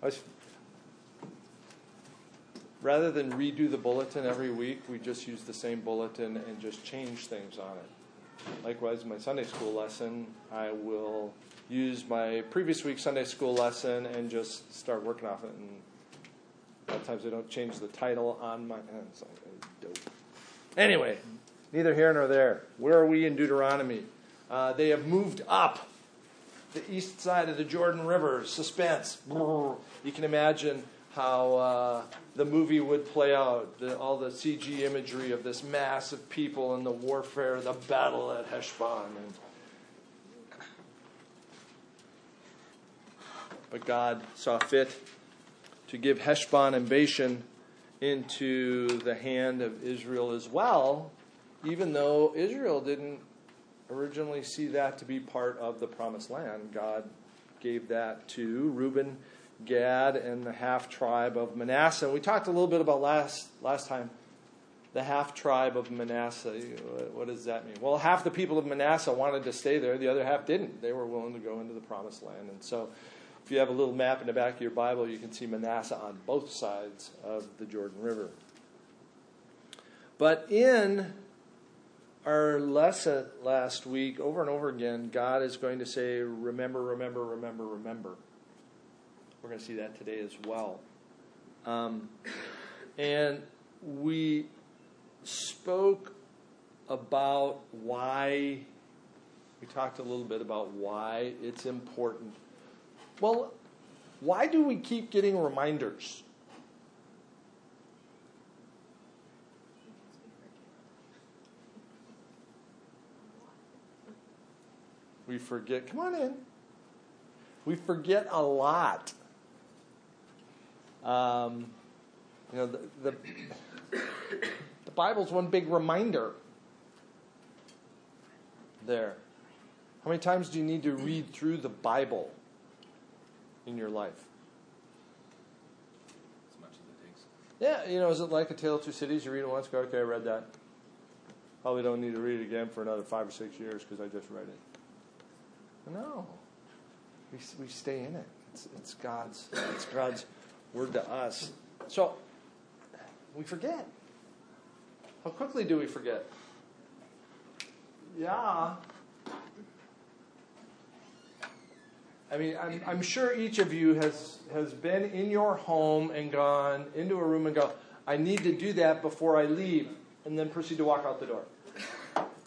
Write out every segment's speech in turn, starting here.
Was, rather than redo the bulletin every week, we just use the same bulletin and just change things on it. Likewise, my Sunday school lesson, I will use my previous week's Sunday school lesson and just start working off it. And a lot of times I don't change the title on my. It's like, dope. Anyway, neither here nor there. Where are we in Deuteronomy? Uh, they have moved up the east side of the Jordan River. Suspense. You can imagine how uh, the movie would play out, the, all the CG imagery of this mass of people and the warfare, the battle at Heshbon. And, but God saw fit to give Heshbon and Bashan into the hand of Israel as well, even though Israel didn't originally see that to be part of the promised land. God gave that to Reuben, Gad, and the half tribe of Manasseh. We talked a little bit about last last time the half tribe of Manasseh. What does that mean? Well, half the people of Manasseh wanted to stay there, the other half didn't. They were willing to go into the promised land. And so if you have a little map in the back of your Bible, you can see Manasseh on both sides of the Jordan River. But in our lesson last week, over and over again, God is going to say, Remember, remember, remember, remember. We're going to see that today as well. Um, and we spoke about why, we talked a little bit about why it's important. Well, why do we keep getting reminders? We forget. Come on in. We forget a lot. Um, you know, the, the, the Bible's one big reminder there. How many times do you need to read through the Bible in your life? As much as it takes. Yeah, you know, is it like A Tale of Two Cities? You read it once, go, okay, I read that. Probably don't need to read it again for another five or six years because I just read it. No. We, we stay in it. It's, it's God's it's God's word to us. So we forget. How quickly do we forget? Yeah. I mean, I'm, I'm sure each of you has, has been in your home and gone into a room and go, I need to do that before I leave, and then proceed to walk out the door.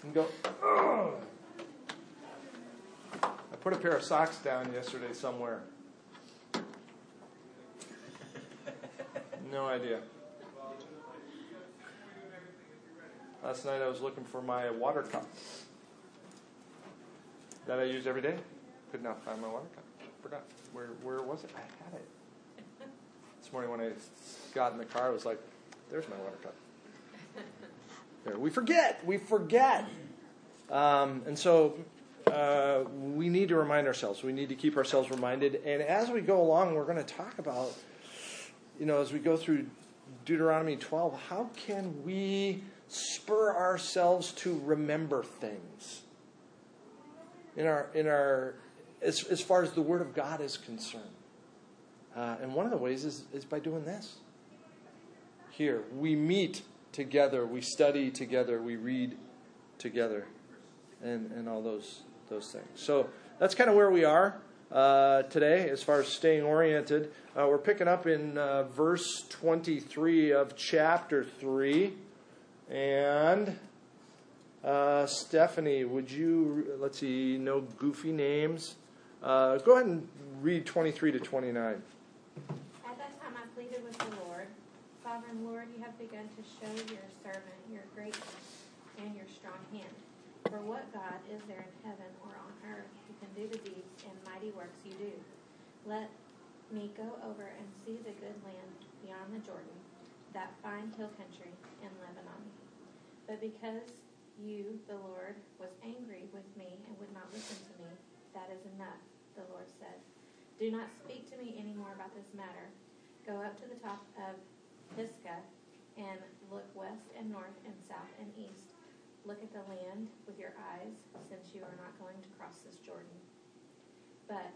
And go, Ugh put a pair of socks down yesterday somewhere. No idea. Last night I was looking for my water cup that I use every day. Could not find my water cup. Forgot. Where where was it? I had it. This morning when I got in the car, I was like, "There's my water cup." There. We forget. We forget. Um, and so uh, we need to remind ourselves. We need to keep ourselves reminded. And as we go along, we're going to talk about, you know, as we go through Deuteronomy 12, how can we spur ourselves to remember things in our in our as as far as the Word of God is concerned. Uh, and one of the ways is is by doing this. Here we meet together, we study together, we read together, and and all those those things. So that's kind of where we are uh, today as far as staying oriented. Uh, we're picking up in uh, verse 23 of chapter 3. And uh, Stephanie, would you, let's see, no goofy names. Uh, go ahead and read 23 to 29. At that time I pleaded with the Lord, Sovereign Lord, you have begun to show your servant your greatness and your strong hand. For what God is there in heaven or on earth who can do the deeds and mighty works you do? Let me go over and see the good land beyond the Jordan, that fine hill country in Lebanon. But because you, the Lord, was angry with me and would not listen to me, that is enough, the Lord said. Do not speak to me any more about this matter. Go up to the top of Pisgah and look west and north and south and east Look at the land with your eyes, since you are not going to cross this Jordan. But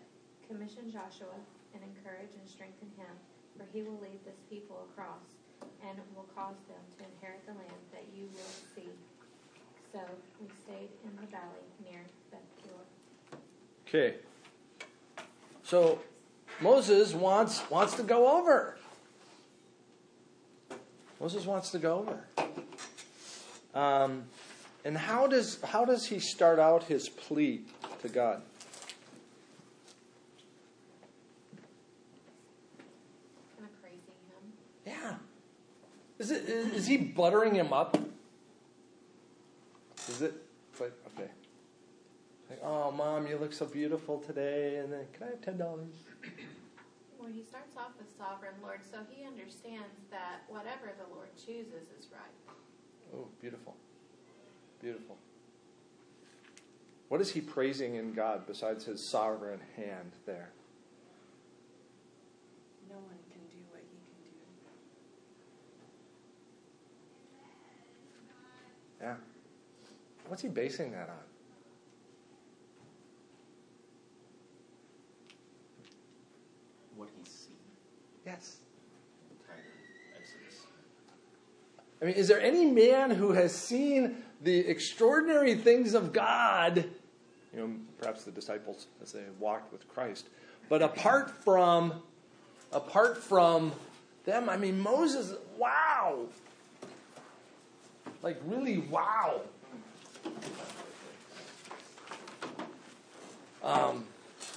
commission Joshua and encourage and strengthen him, for he will lead this people across and will cause them to inherit the land that you will see. So we stayed in the valley near Beth Peor. Okay. So Moses wants wants to go over. Moses wants to go over. Um, and how does how does he start out his plea to God? Kind of praising him. Yeah. Is it is, is he buttering him up? Is it like okay? Like, oh mom, you look so beautiful today, and then can I have ten dollars? Well, he starts off with sovereign Lord, so he understands that whatever the Lord chooses is right. Oh, beautiful. Beautiful. What is he praising in God besides his sovereign hand there? No one can do what he can do. Yeah. What's he basing that on? what he's seen. Yes. Entire Exodus. I mean, is there any man who has seen the extraordinary things of God? You know, perhaps the disciples as they walked with Christ. But apart from apart from them, I mean Moses, wow. Like really wow. Um,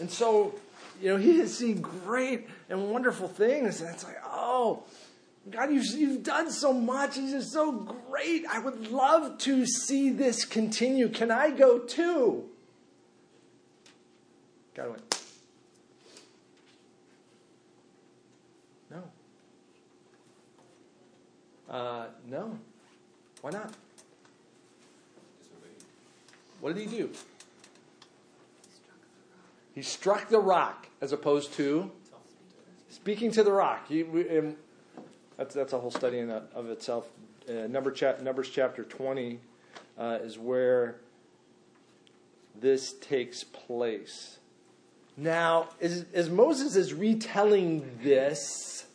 and so, you know, he has seen great and wonderful things, and it's like, oh, God, you've, you've done so much. He's just so great. I would love to see this continue. Can I go too? God went, no. Uh, no. Why not? What did he do? He struck the rock. as opposed to speaking to the rock. He, that's, that's a whole study in of itself. Uh, Number chap, Numbers chapter 20 uh, is where this takes place. Now, as, as Moses is retelling this,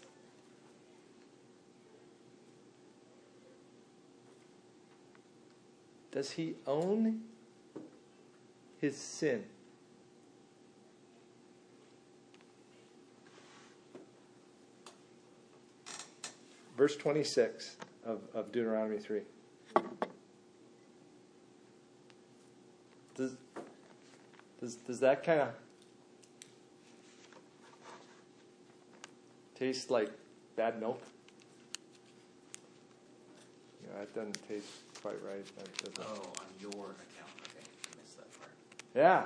does he own his sin? Verse 26 of, of Deuteronomy 3. Does, does, does that kind of taste like bad milk? You know, that doesn't taste quite right. That Oh, on your account. Okay, I missed that part. Yeah.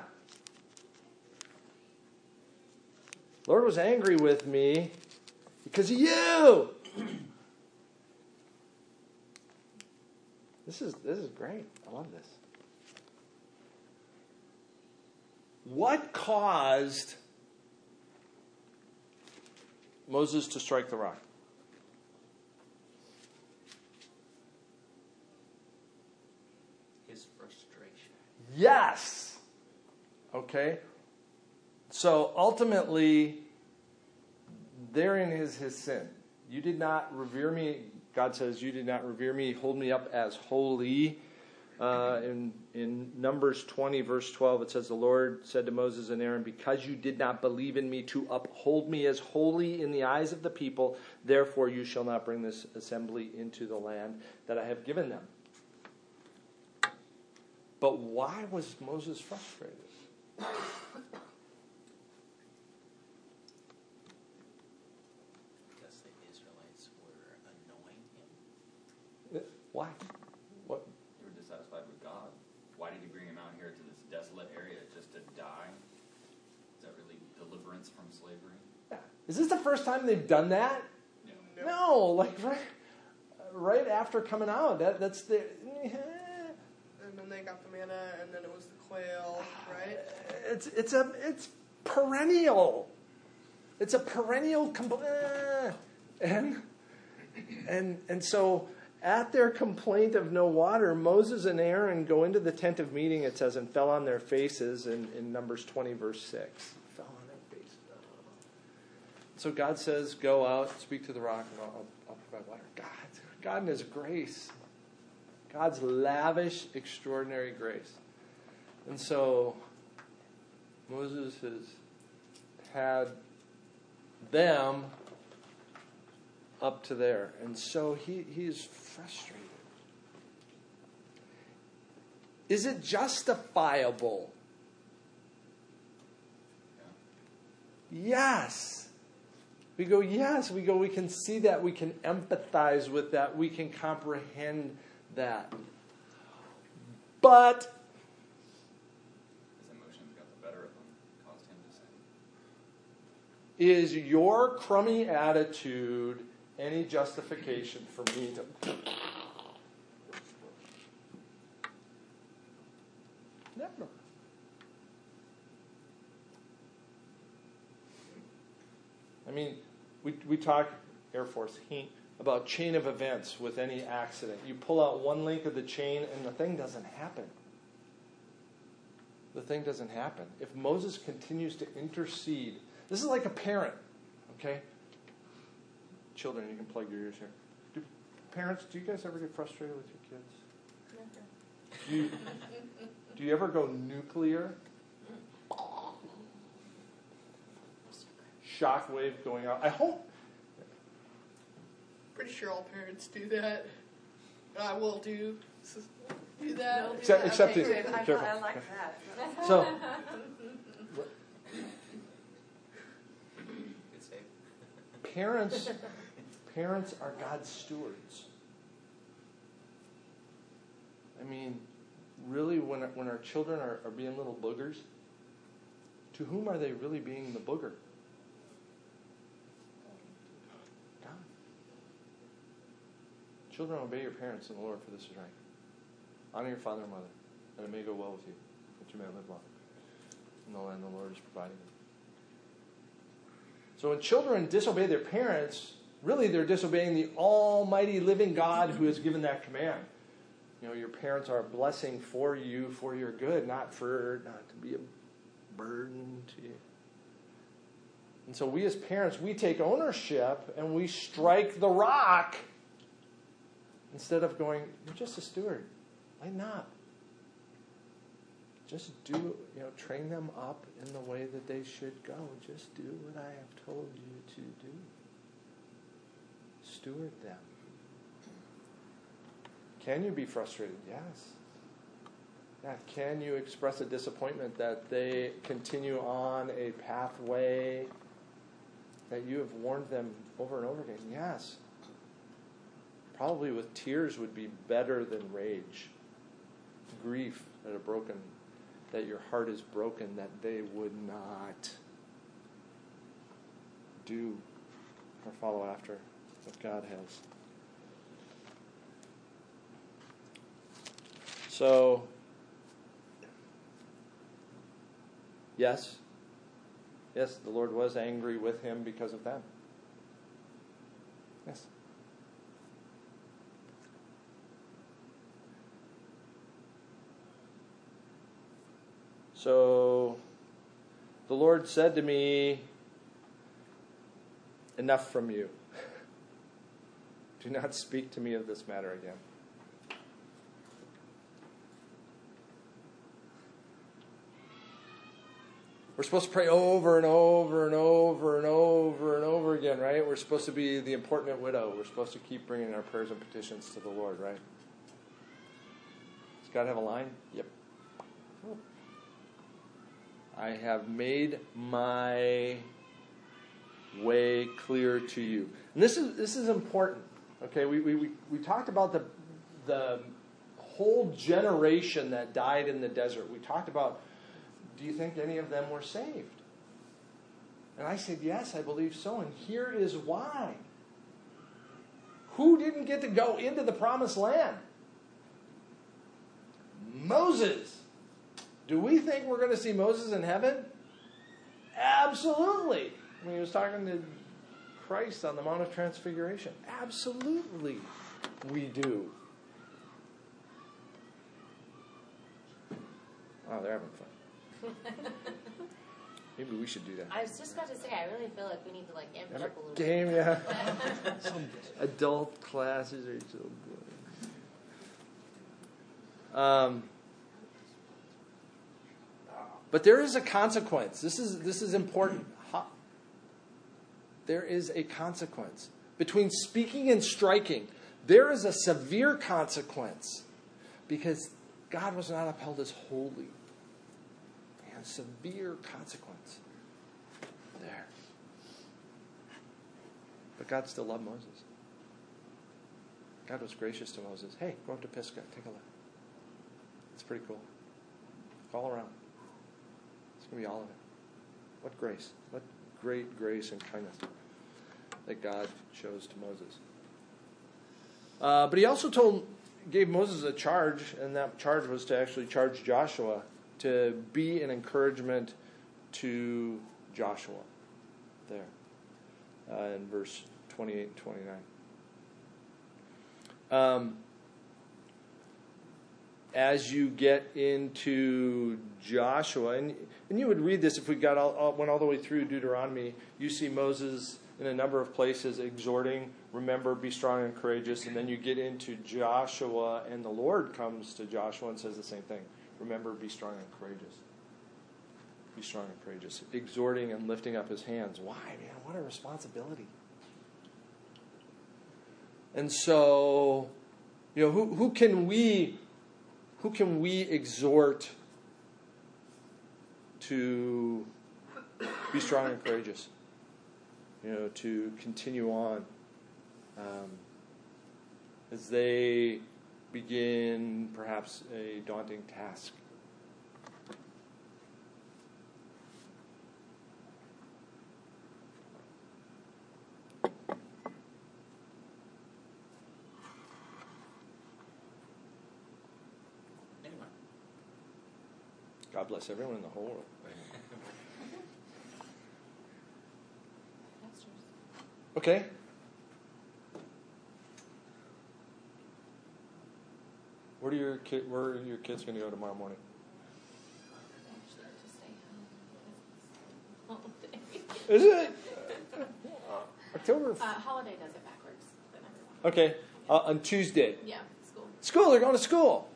Lord was angry with me because of you. This is this is great. I love this. What caused Moses to strike the rock? His frustration. Yes. Okay. So ultimately, therein is his sin. You did not revere me. God says, You did not revere me, hold me up as holy. Uh, in, in Numbers 20, verse 12, it says, The Lord said to Moses and Aaron, Because you did not believe in me to uphold me as holy in the eyes of the people, therefore you shall not bring this assembly into the land that I have given them. But why was Moses frustrated? Because the Israelites were annoying him. Why? What? They were dissatisfied with God. Why did he bring him out here to this desolate area just to die? Is that really deliverance from slavery? Yeah. Is this the first time they've done that? No. No, like right, right after coming out. That that's the. And then they got the manna, and then it was the quail, right? It's it's a it's perennial. It's a perennial compl- eh. and and and so at their complaint of no water, Moses and Aaron go into the tent of meeting. It says and fell on their faces in, in Numbers twenty verse six. Fell on their faces. So God says, Go out, speak to the rock, and I'll, I'll provide water. God, God in His grace. God's lavish, extraordinary grace. And so Moses has had them up to there. And so he, he is frustrated. Is it justifiable? Yes. We go, yes. We go, we can see that. We can empathize with that. We can comprehend that. But His emotions got the better of him, caused him to sin. is your crummy attitude any justification for me to. Never. I mean, we, we talk, Air Force, he, about chain of events with any accident. You pull out one link of the chain and the thing doesn't happen. The thing doesn't happen. If Moses continues to intercede, this is like a parent, okay? Children, you can plug your ears here. Do, parents, do you guys ever get frustrated with your kids? Do you, do you ever go nuclear? Shockwave going out. I hope Pretty sure all parents do that. I will do do that. Except- except Okay, the- good. I, careful. I like that. so. Good save. Parents, parents are God's stewards. I mean, really, when when our children are, are being little boogers, to whom are they really being the booger? God. Children, obey your parents in the Lord, for this is right. Honor your father and mother, that it may go well with you, that you may live long in the land the Lord is providing. So when children disobey their parents, really they're disobeying the almighty living God who has given that command. You know, your parents are a blessing for you, for your good, not for not to be a burden to you. And so we as parents, we take ownership and we strike the rock instead of going, You're just a steward. Lighten up. Just do, you know, train them up in the way that they should go. Just do what I have told you to do. Steward them. Can you be frustrated? Yes. Yeah, can you express a disappointment that they continue on a pathway that you have warned them over and over again? Yes. Probably with tears would be better than rage. Grief at a broken that your heart is broken, that they would not do or follow after what God has. So, yes, yes, the Lord was angry with him because of them. Yes. So the Lord said to me, Enough from you. Do not speak to me of this matter again. We're supposed to pray over and over and over and over and over again, right? We're supposed to be the important widow. We're supposed to keep bringing our prayers and petitions to the Lord, right? Does God have a line? Yep. I have made my way clear to you. And this is this is important. Okay, we, we, we, we talked about the the whole generation that died in the desert. We talked about do you think any of them were saved? And I said, Yes, I believe so. And here is why. Who didn't get to go into the promised land? Moses. Do we think we're going to see Moses in heaven? Absolutely. When he was talking to Christ on the Mount of Transfiguration. Absolutely, we do. Wow, they're having fun. Maybe we should do that. I was just about to say, I really feel like we need to like amp it up a little bit. Game, yeah. Adult classes are so good. Um, but there is a consequence. This is this is important. There is a consequence between speaking and striking. There is a severe consequence because God was not upheld as holy. And severe consequence there. But God still loved Moses. God was gracious to Moses. Hey, go up to Pisgah, take a look. It's pretty cool. All around. It's going to be all of it. What grace. What great grace and kindness that God shows to Moses. Uh, but he also told, gave Moses a charge, and that charge was to actually charge Joshua to be an encouragement to Joshua. There, uh, in verse 28 and 29. Um, as you get into Joshua, and, and you would read this if we got all, all, went all the way through Deuteronomy, you see Moses in a number of places exhorting, remember, be strong and courageous, and then you get into Joshua, and the Lord comes to Joshua and says the same thing. Remember, be strong and courageous. Be strong and courageous. Exhorting and lifting up his hands. Why, man? What a responsibility. And so, you know, who, who can we who can we exhort to be strong and courageous? You know, to continue on um, as they begin perhaps a daunting task. God bless everyone in the whole world. Okay. Where do your kid? Where are your kids going to go tomorrow morning? Actually, to stay home. Holiday. Is it October? Uh, holiday does it backwards than everyone. Okay, uh, on Tuesday. Yeah, school. School. They're going to school.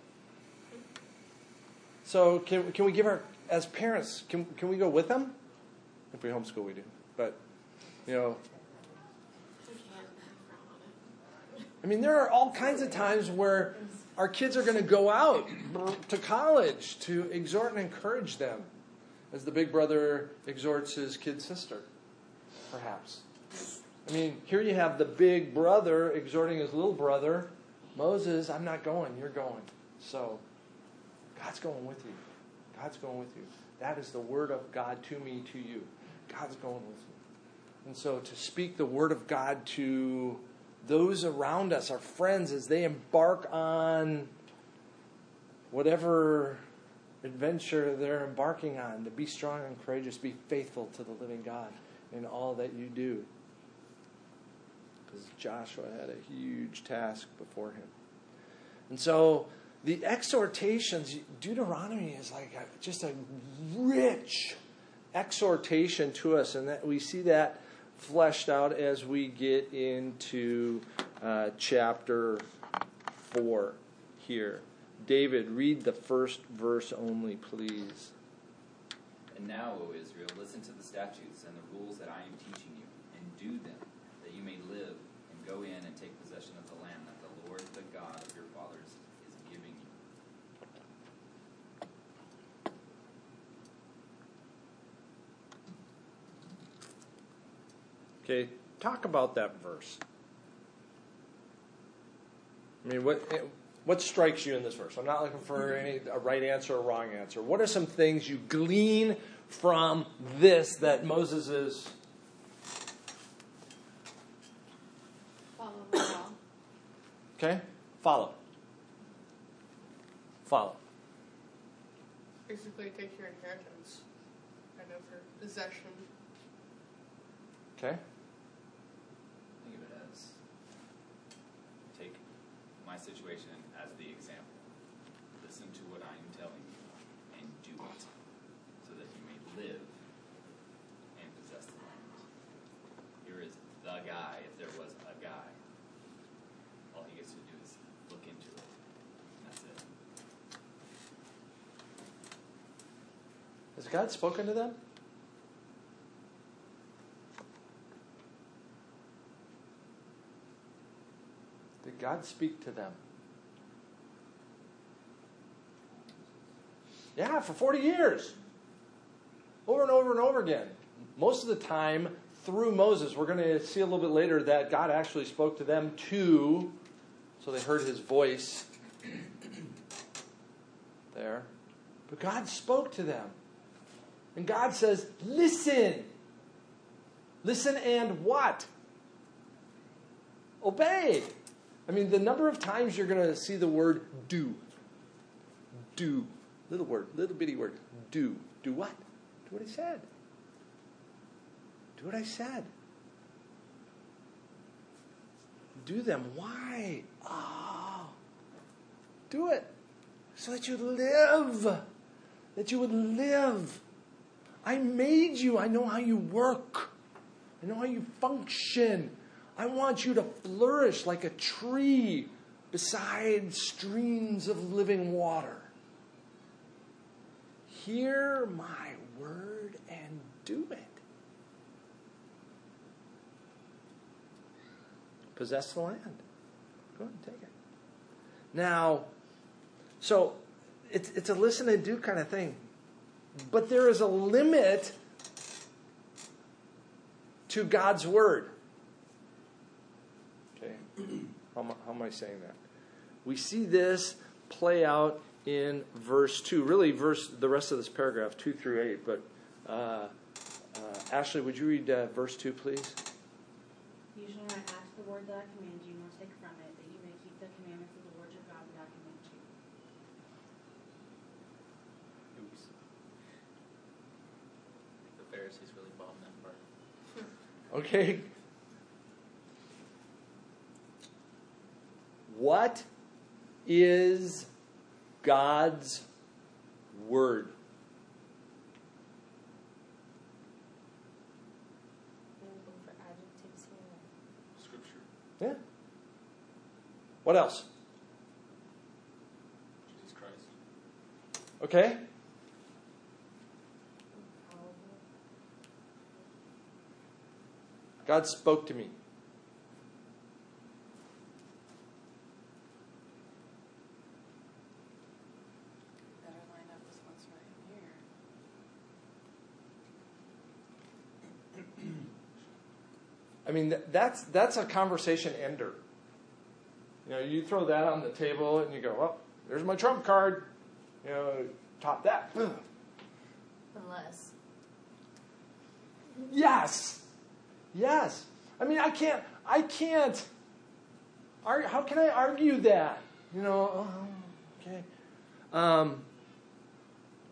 So can can we give our as parents? Can can we go with them? If we homeschool, we do. But you know. I mean, there are all kinds of times where our kids are going to go out to college to exhort and encourage them, as the big brother exhorts his kid sister, perhaps. I mean, here you have the big brother exhorting his little brother, Moses, I'm not going, you're going. So, God's going with you. God's going with you. That is the word of God to me, to you. God's going with you. And so to speak the word of God to those around us, our friends, as they embark on whatever adventure they're embarking on, to be strong and courageous, be faithful to the living God in all that you do. Because Joshua had a huge task before him. And so the exhortations, Deuteronomy is like a, just a rich exhortation to us, and that we see that fleshed out as we get into uh, chapter 4 here. David, read the first verse only, please. And now, O Israel, listen to the statutes and the rules that I am teaching you, and do them, that you may live and go in and take possession of the land that the Lord, the God of your fathers, is giving you. Okay, talk about that verse. I mean, what eh, what strikes you in this verse? I'm not looking for any a right answer or wrong answer. What are some things you glean from this that Moses is? Follow the law. Okay, follow. Follow. Basically, take your inheritance, kind of for possession. Okay. situation as the example. Listen to what I am telling you and do it, so that you may live and possess the land. Here is the guy, if there was a guy. All he gets to do is look into it. That's it. Has God spoken to them? Did God speak to them? Yeah, for 40 years. Over and over and over again. Most of the time through Moses. We're going to see a little bit later that God actually spoke to them too. So they heard his voice there. But God spoke to them. And God says, listen. Listen and what? Obey. I mean, the number of times you're going to see the word do. Do. Little word, little bitty word. Do. Do what? Do what I said. Do what I said. Do them. Why? Oh. Do it. So that you live. That you would live. I made you. I know how you work. I know how you function. I want you to flourish like a tree beside streams of living water. Hear my word and do it. Possess the land. Go ahead and take it. Now, so it's, it's a listen and do kind of thing. But there is a limit to God's word. Okay? How, am- how am I saying that? We see this play out in verse 2. Really, verse the rest of this paragraph, 2 through 8. But uh, uh, Ashley, would you read uh, verse 2, please? You shall not ask the word that I command you, nor take from it, that you may keep the commandments of the Lord your God that I command you. Oops. The Pharisees really bombed that part. Okay. What is God's word? Anything for adjectives here? Scripture. Yeah. What else? Jesus Christ. Okay. God spoke to me. Better line up this one's right here. I mean, that's that's a conversation ender. You know, you throw that on the table and you go, "Well, there's my trump card." You know, top that. Unless. Yes. Yes. I mean, I can't. I can't. Ar- how can I argue that? You know. Oh, okay. Um,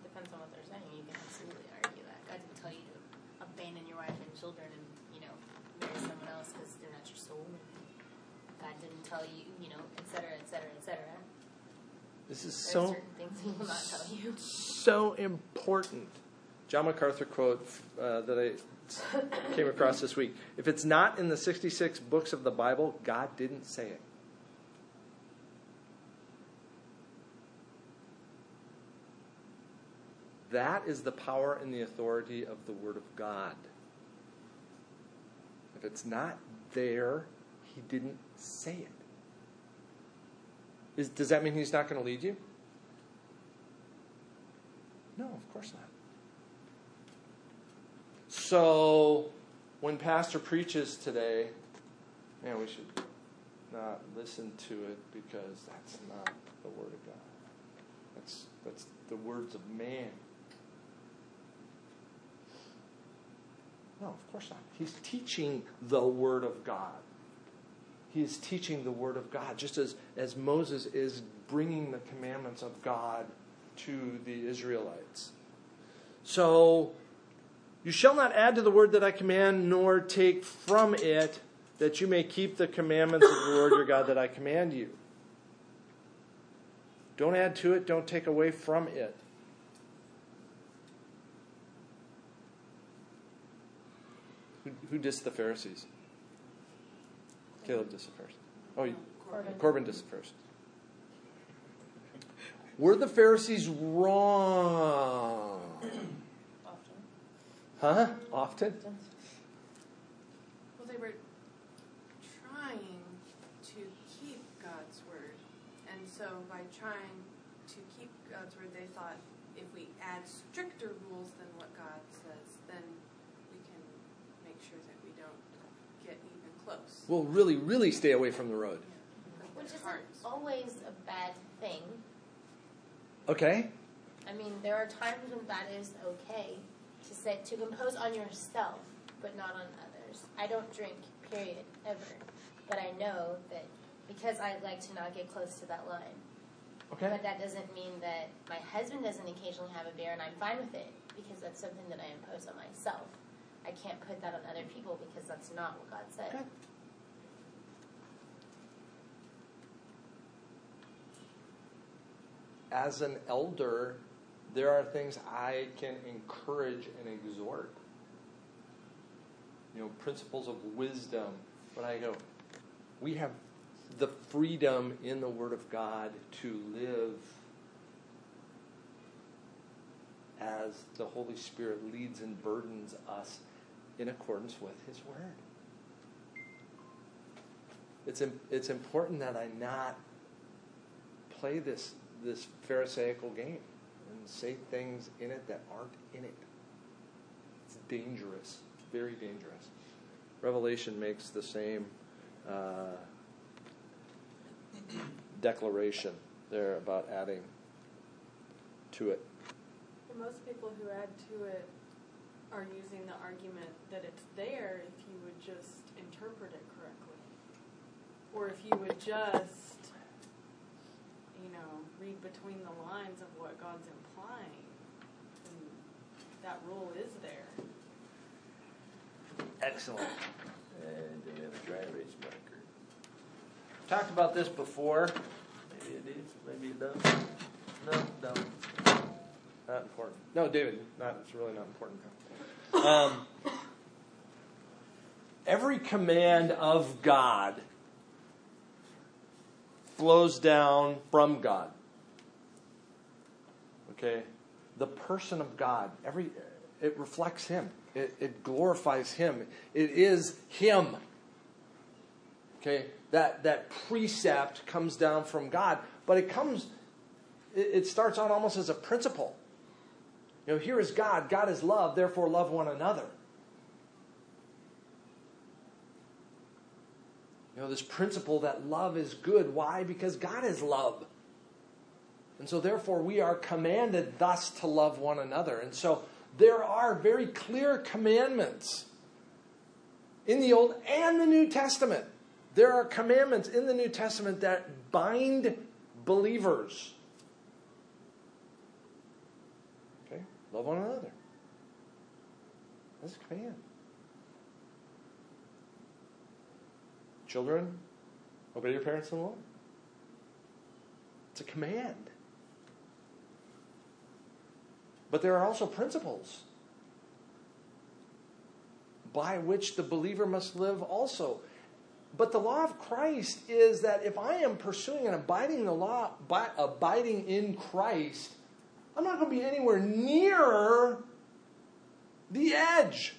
Depends on what they're saying. You can absolutely argue that. God didn't tell you to abandon your wife and children and, you know, marry someone else because they're not your soul. God didn't tell you, you know, et cetera, et cetera, et cetera. this is There's so things he will not tell you. so important. John MacArthur quote uh, that I came across this week: "If it's not in the sixty-six books of the Bible, God didn't say it." That is the power and the authority of the Word of God. If it's not there, He didn't say it. Is, does that mean He's not going to lead you? No, of course not. So, when Pastor preaches today, man, we should not listen to it because that's not the Word of God. That's, that's the words of man. No, of course not. He's teaching the Word of God. He is teaching the Word of God, just as, as Moses is bringing the commandments of God to the Israelites. So, you shall not add to the word that I command, nor take from it, that you may keep the commandments of the Lord your God that I command you. Don't add to it, don't take away from it. Who, who dissed the Pharisees? Caleb first. Oh, you, Corbin. Corbin did. Were the Pharisees wrong? Often. Huh? Often? Well, they were trying to keep God's word, and so by trying to keep God's word, they thought if we add stricter rules than what God says, then we can make sure that we don't get even close. We'll really, really stay away from the road. Which isn't always a bad thing. Okay? I mean, there are times when that is okay to say to impose on yourself, but not on others. I don't drink, period, ever. But I know that because I like to not get close to that line. Okay. But that doesn't mean that my husband doesn't occasionally have a beer and I'm fine with it because that's something that I impose on myself. I can't put that on other people because that's not what God said. Okay. As an elder, there are things I can encourage and exhort. You know, principles of wisdom. But I go, we have the freedom in the Word of God to live as the Holy Spirit leads and burdens us in accordance with His Word. It's, it's important that I not play this, this Pharisaical game and say things in it that aren't in it. It's dangerous, very dangerous. Revelation makes the same uh, declaration there about adding to it. And most people who add to it are using the argument that it's there if you would just interpret it correctly. Or if you would just, you know, read between the lines of what God's implying. That rule is there. Excellent. And do we have a dry erase marker? Talked about this before. Maybe it is, maybe it doesn't. No, no. Not important. No, David, not, it's really not important. Um, every command of God flows down from God. Okay? The person of God, every it reflects him. It, it glorifies him. It is him. Okay? That that precept comes down from God, but it comes it, it starts out almost as a principle. You know, here is God. God is love, therefore love one another. You know, this principle that love is good. Why? Because God is love. And so, therefore, we are commanded thus to love one another. And so, there are very clear commandments in the Old and the New Testament. There are commandments in the New Testament that bind believers. Okay? Love one another. That's a command. Children, obey your parents in the Lord. It's a command. But there are also principles by which the believer must live also. But the law of Christ is that if I am pursuing and abiding the law, abiding in Christ, I'm not going to be anywhere near the edge.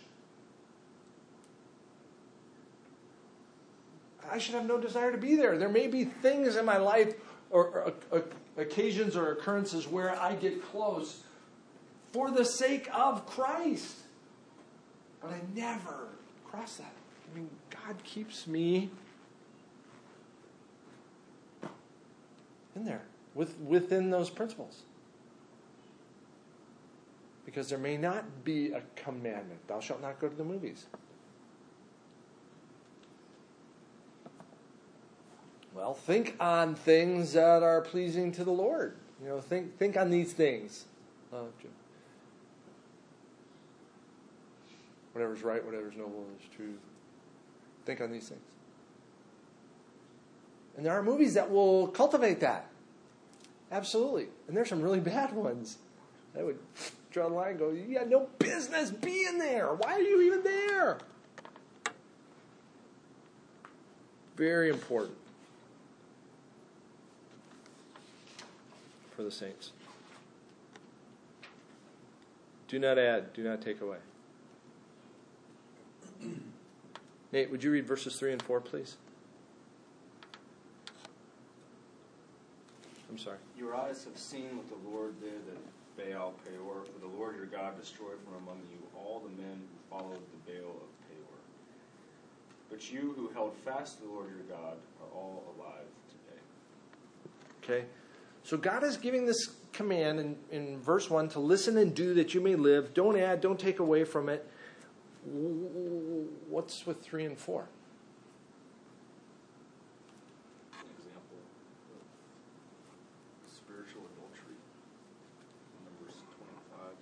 I should have no desire to be there. There may be things in my life or, or, or occasions or occurrences where I get close for the sake of Christ. But I never cross that. I mean, God keeps me in there with, within those principles. Because there may not be a commandment thou shalt not go to the movies. Well, think on things that are pleasing to the Lord. You know, think think on these things. Whatever's right, whatever's noble, is true. Think on these things. And there are movies that will cultivate that. Absolutely. And there's some really bad ones. I would draw the line and go, you got no business being there. Why are you even there? Very important for the saints. Do not add, do not take away. Nate, would you read verses 3 and 4, please? I'm sorry. Your eyes have seen what the Lord did Baal Peor, for the Lord your God destroyed from among you all the men who followed the Baal of Peor. But you who held fast to the Lord your God are all alive today. Okay? So God is giving this command in, in verse 1 to listen and do that you may live. Don't add, don't take away from it. What's with 3 and 4? An example of spiritual adultery. Numbers 25.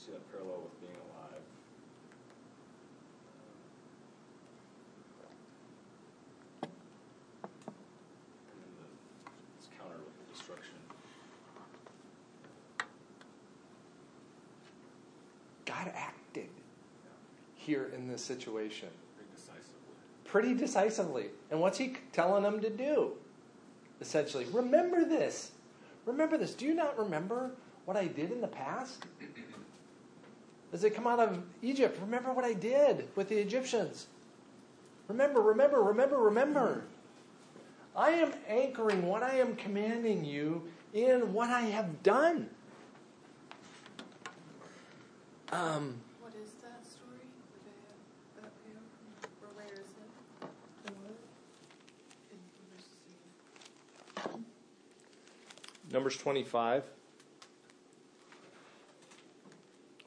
See that parallel with being alive. And then the, it's with the destruction. God acted here in this situation Very decisively. pretty decisively. And what's he telling them to do? Essentially, remember this. Remember this. Do you not remember what I did in the past? As they come out of Egypt, remember what I did with the Egyptians. Remember, remember, remember, remember. I am anchoring what I am commanding you in what I have done. Um, What is that story? That? Or where is it? The what? In verse Numbers 25.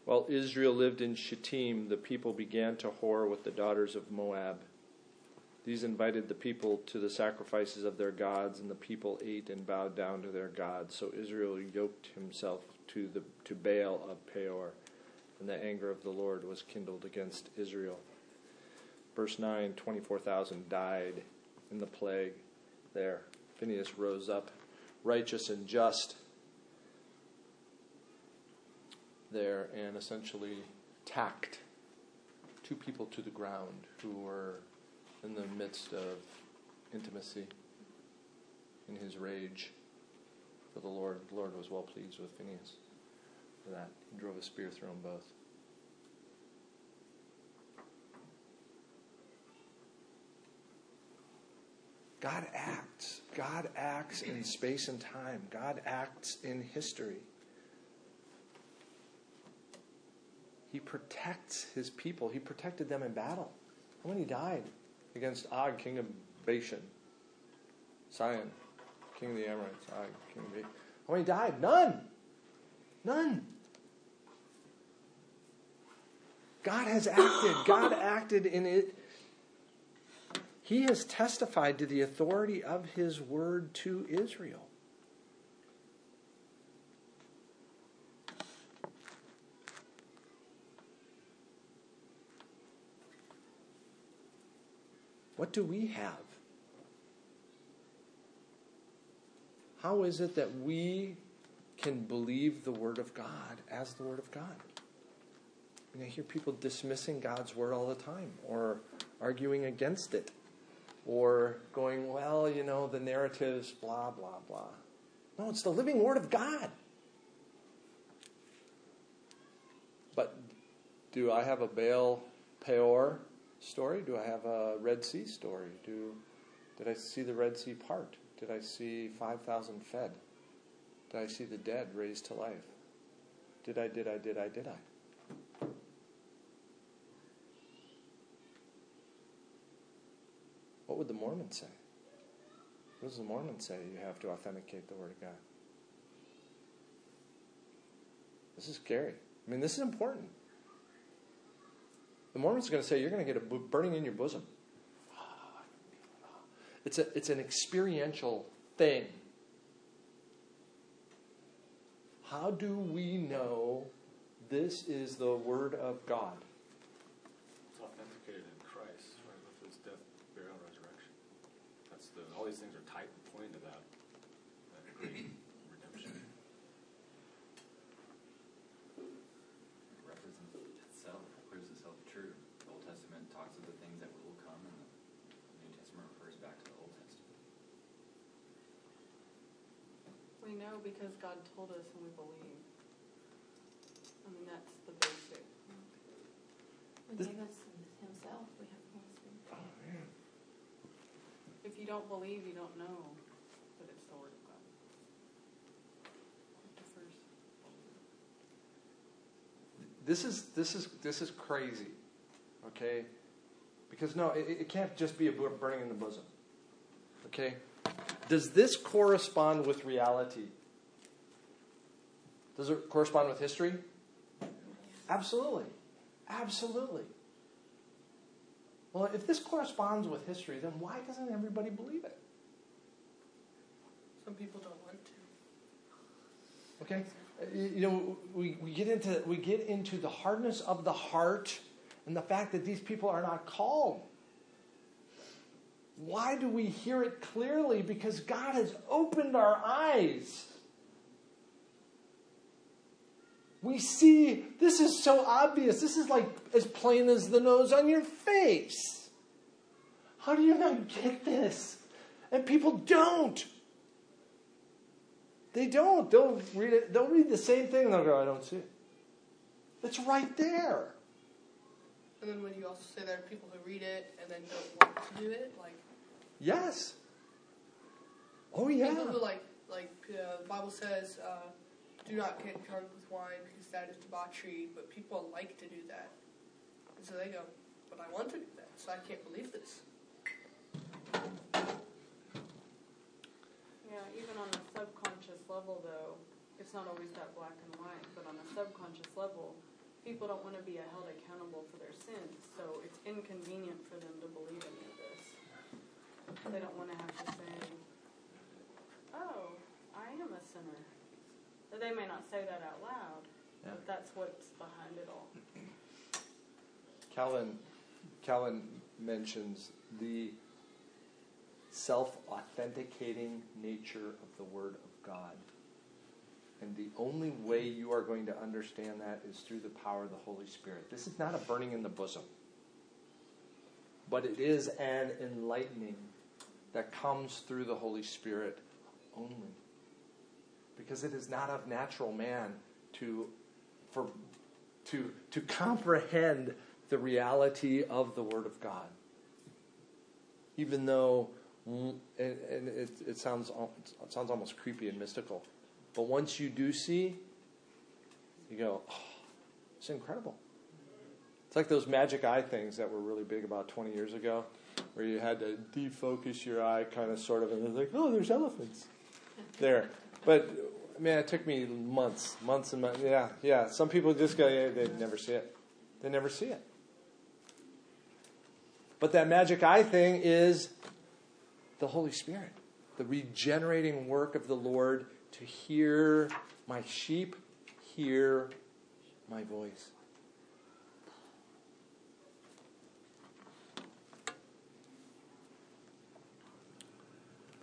While Israel lived in Shittim, the people began to whore with the daughters of Moab. These invited the people to the sacrifices of their gods, and the people ate and bowed down to their gods. So Israel yoked himself to the to Baal of Peor, and the anger of the Lord was kindled against Israel. Verse 9 24,000 died in the plague there. Phineas rose up, righteous and just, there, and essentially tacked two people to the ground who were in the midst of intimacy in his rage for the Lord. The Lord was well pleased with Phineas for that. He drove a spear through them both. God acts. God acts in space and time. God acts in history. He protects his people. He protected them in battle. How many died against Og, king of Bashan? Sihon, king of the Amorites. Og, king of Bashan. How many died? None. None. God has acted. God acted in it. He has testified to the authority of his word to Israel. What do we have? How is it that we can believe the Word of God as the Word of God? I, mean, I hear people dismissing God's Word all the time or arguing against it or going, well, you know, the narratives, blah, blah, blah. No, it's the living Word of God. But do I have a Baal Peor story? Do I have a Red Sea story? Do did I see the Red Sea part? Did I see five thousand fed? Did I see the dead raised to life? Did I? Did I? Did I? Did I? What would the Mormons say? What does the Mormons say you have to authenticate the Word of God? This is scary. I mean, this is important. The Mormon's going to say you're going to get a burning in your bosom. It's, a, it's an experiential thing. How do we know this is the Word of God? It's authenticated in Christ, right, with his death, burial, and resurrection. That's the all these things are tied and pointing to that, that great redemption. represents itself. We know because God told us and we believe. I mean, that's the basic. And This- gave us himself, we have the Holy Spirit. Oh, man. If you don't believe, you don't know that it's the Word of God. The first. This is this is this is crazy, okay? Because no, it, it can't just be a burning in the bosom. Okay, does this correspond with reality? Does it correspond with history? Absolutely, absolutely. Well, if this corresponds with history, then why doesn't everybody believe it? Some people don't want to. Okay, Uh, you you know, we, we get into we get into the hardness of the heart and the fact that these people are not called. Why do we hear it clearly? Because God has opened our eyes. We see this is so obvious. This is like as plain as the nose on your face. How do you not get this? And people don't. They don't. They'll read it. They'll read the same thing and they'll go, "I don't see it." It's right there. And then when you also say there are people who read it and then don't want to do it, like Yes. Oh yeah. people who like like uh, the Bible says, uh, do not get drunk with wine because that is debauchery, but people like to do that, and so they go, but I want to do that, so I can't believe this. Yeah, even on a subconscious level, though, it's not always that black and white, but on a subconscious level, people don't want to be held accountable for their sins, so it's inconvenient for them to believe any of this. They don't want to have to say, oh, I am a sinner. They may not say that out loud, Yeah. but that's what's behind it all. Calvin, Calvin mentions the self-authenticating nature of the Word of God. And the only way you are going to understand that is through the power of the Holy Spirit. This is not a burning in the bosom, but it is an enlightening that comes through the Holy Spirit only. Because it is not of natural man to, for, to, to comprehend the reality of the Word of God. Even though, mm, and, and it, it, sounds, it sounds almost creepy and mystical, but once you do see, you go, oh, it's incredible. It's like those magic eye things that were really big about 20 years ago, where you had to defocus your eye, kind of, sort of, and it's like, oh, there's elephants there. But man, it took me months, months and months. Yeah, yeah. Some people just go, yeah, they never see it. They never see it. But that magic eye thing is the Holy Spirit, the regenerating work of the Lord to hear my sheep hear my voice.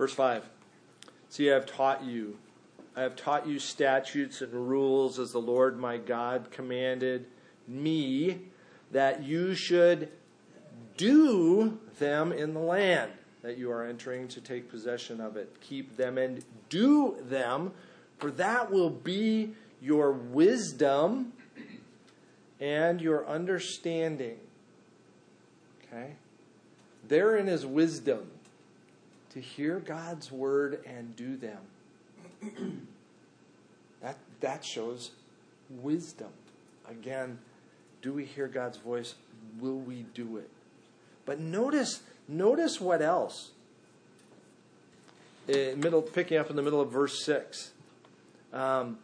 Verse 5. See, I have taught you. I have taught you statutes and rules as the Lord my God commanded me that you should do them in the land that you are entering to take possession of it. Keep them and do them, for that will be your wisdom and your understanding. Okay? Therein is wisdom to hear God's word and do them. that, that shows wisdom. Again, do we hear God's voice? Will we do it? But notice, notice what else. In middle, picking up in the middle of verse six. Um,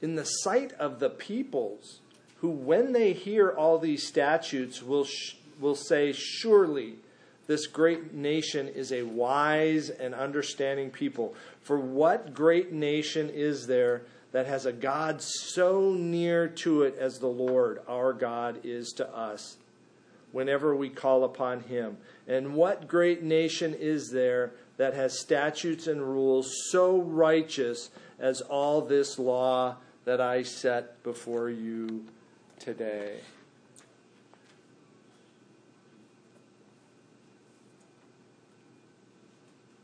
in the sight of the peoples, who, when they hear all these statutes, will sh- will say, "Surely this great nation is a wise and understanding people." For what great nation is there that has a God so near to it as the Lord our God is to us? whenever we call upon him. And what great nation is there that has statutes and rules so righteous as all this law that I set before you today?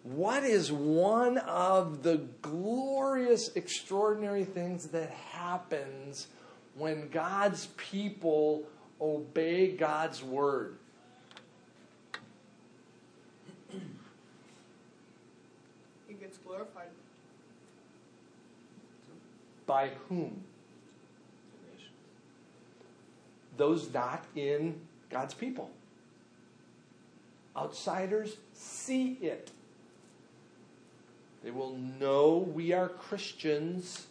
What is one of the glorious, extraordinary things that happens when God's people obey God's word? He gets glorified. By whom? Those not in God's people. Outsiders see it. They will know we are Christians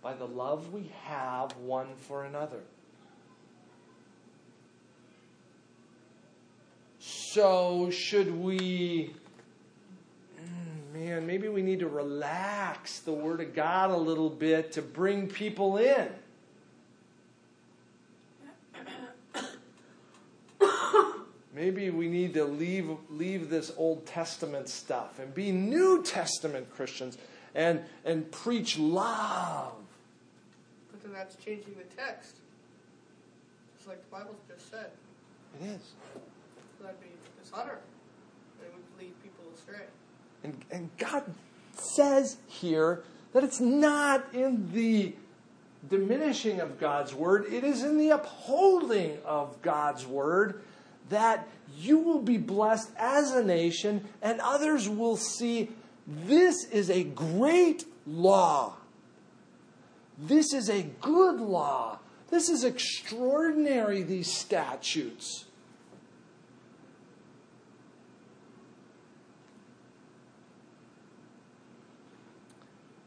by the love we have one for another. So, should we, mm, man, maybe we need to relax the Word of God a little bit to bring people in. Maybe we need to leave, leave this Old Testament stuff and be New Testament Christians and, and preach love. But then that's changing the text. Just like the Bible just said. It is. So that'd be dishonor. It would lead people astray. And, and God says here that it's not in the diminishing of God's word, it is in the upholding of God's word that you will be blessed as a nation and others will see this is a great law. This is a good law. This is extraordinary, these statutes.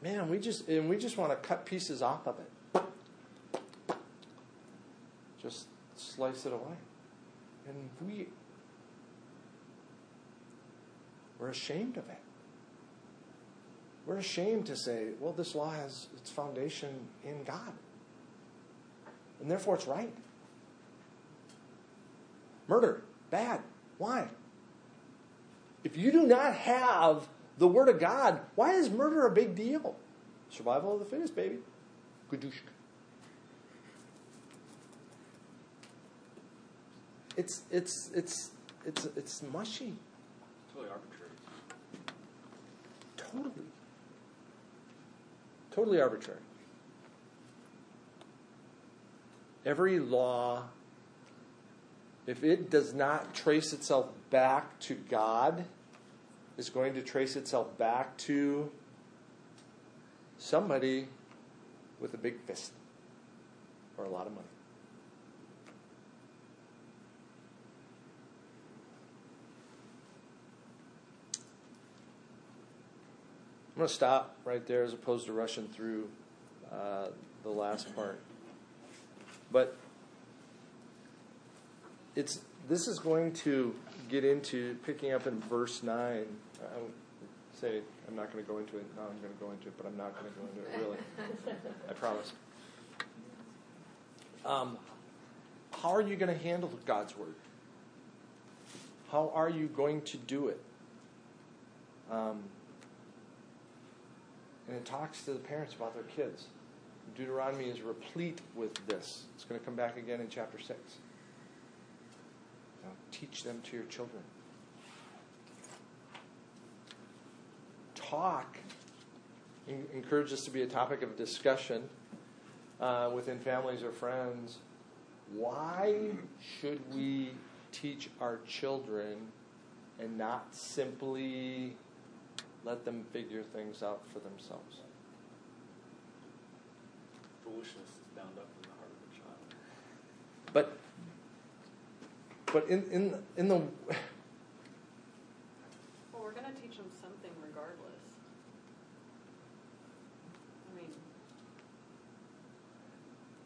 Man, we just and we just want to cut pieces off of it. Just slice it away. And we we're ashamed of it. We're ashamed to say, well, this law has its foundation in God. And therefore it's right. Murder, bad. Why? If you do not have the Word of God, why is murder a big deal? Survival of the fittest, baby. Gudushka. It's it's it's it's it's mushy. Totally arbitrary. Totally. Totally arbitrary. Every law, if it does not trace itself back to God, is going to trace itself back to somebody with a big fist or a lot of money. I'm going to stop right there as opposed to rushing through uh, the last part. But it's this is going to get into picking up in verse nine. I say I'm not going to go into it. No, I'm going to go into it, but I'm not going to go into it. Really, I promise. Um, how are you going to handle God's word? How are you going to do it? Um, and it talks to the parents about their kids. Deuteronomy is replete with this. It's going to come back again in chapter 6. Now, teach them to your children. Talk. Encourage this to be a topic of discussion uh, within families or friends. Why should we teach our children and not simply let them figure things out for themselves? Foolishness is bound up in the heart of a child. But but in in in the Well, we're going to teach them something regardless. I mean,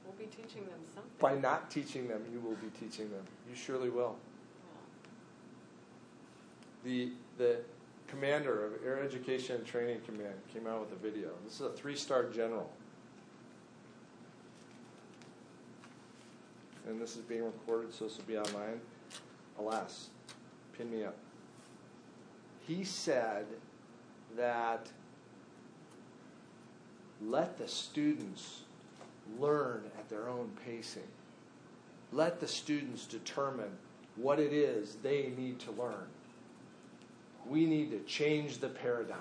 we'll be teaching them something. by not teaching them, you will be teaching them. You surely will. Yeah. The the commander of Air Education and Training Command came out with a video. This is a three-star general. And this is being recorded, so this will be online. Alas, pin me up. He said that let the students learn at their own pacing. Let the students determine what it is they need to learn. We need to change the paradigm.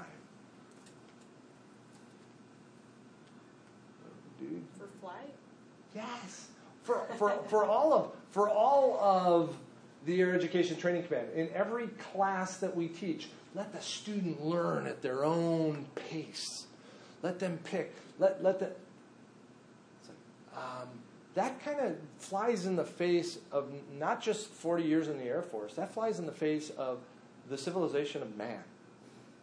Dude, For flight? Yes. For, for, for all of for all of the Air Education Training Command, in every class that we teach, let the student learn at their own pace. Let them pick. Let let the. Um, that kind of flies in the face of not just 40 years in the Air Force. That flies in the face of the civilization of man,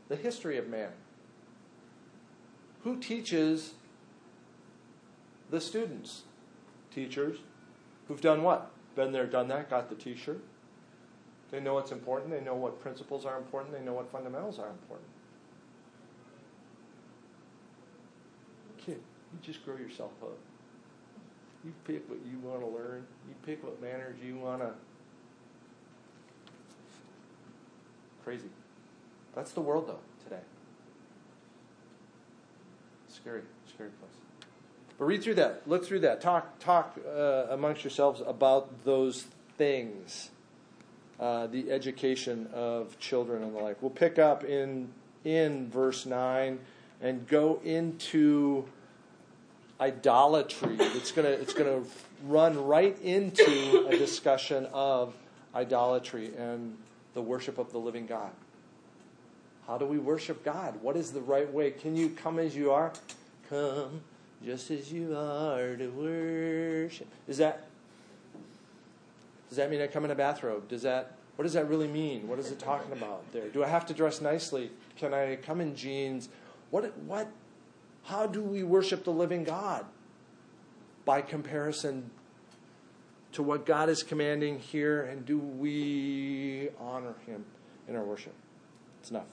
the history of man. Who teaches the students? Teachers who've done what? Been there, done that, got the t shirt. They know what's important. They know what principles are important. They know what fundamentals are important. Kid, you just grow yourself up. You pick what you want to learn. You pick what manners you want to. Crazy. That's the world, though, today. Scary, scary place. But read through that. Look through that. Talk, talk uh, amongst yourselves about those things. Uh, the education of children and the like. We'll pick up in in verse nine and go into idolatry. It's gonna it's gonna run right into a discussion of idolatry and the worship of the living God. How do we worship God? What is the right way? Can you come as you are? Come just as you are to worship. Is that does that mean I come in a bathrobe? Does that what does that really mean? What is it talking about there? Do I have to dress nicely? Can I come in jeans? What what how do we worship the living God? By comparison to what God is commanding here, and do we honor him in our worship? It's enough.